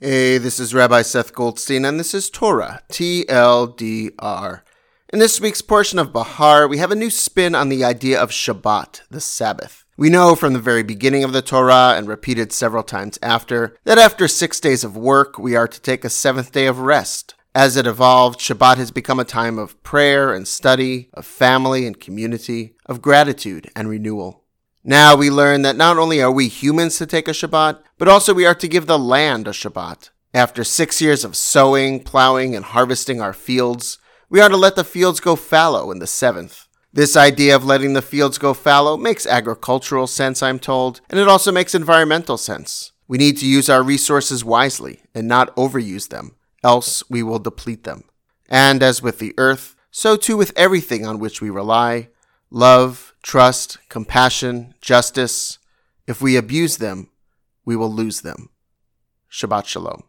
Hey, this is Rabbi Seth Goldstein, and this is Torah, TLDR. In this week's portion of Behar, we have a new spin on the idea of Shabbat, the Sabbath. We know from the very beginning of the Torah, and repeated several times after, that after six days of work, we are to take a seventh day of rest. As it evolved, Shabbat has become a time of prayer and study, of family and community, of gratitude and renewal. Now we learn that not only are we humans to take a Shabbat, but also we are to give the land a Shabbat. After six years of sowing, plowing, and harvesting our fields, we are to let the fields go fallow in the seventh. This idea of letting the fields go fallow makes agricultural sense, I'm told, and it also makes environmental sense. We need to use our resources wisely and not overuse them, else we will deplete them. And as with the earth, so too with everything on which we rely, love, trust, compassion, justice. If we abuse them, we will lose them. Shabbat Shalom.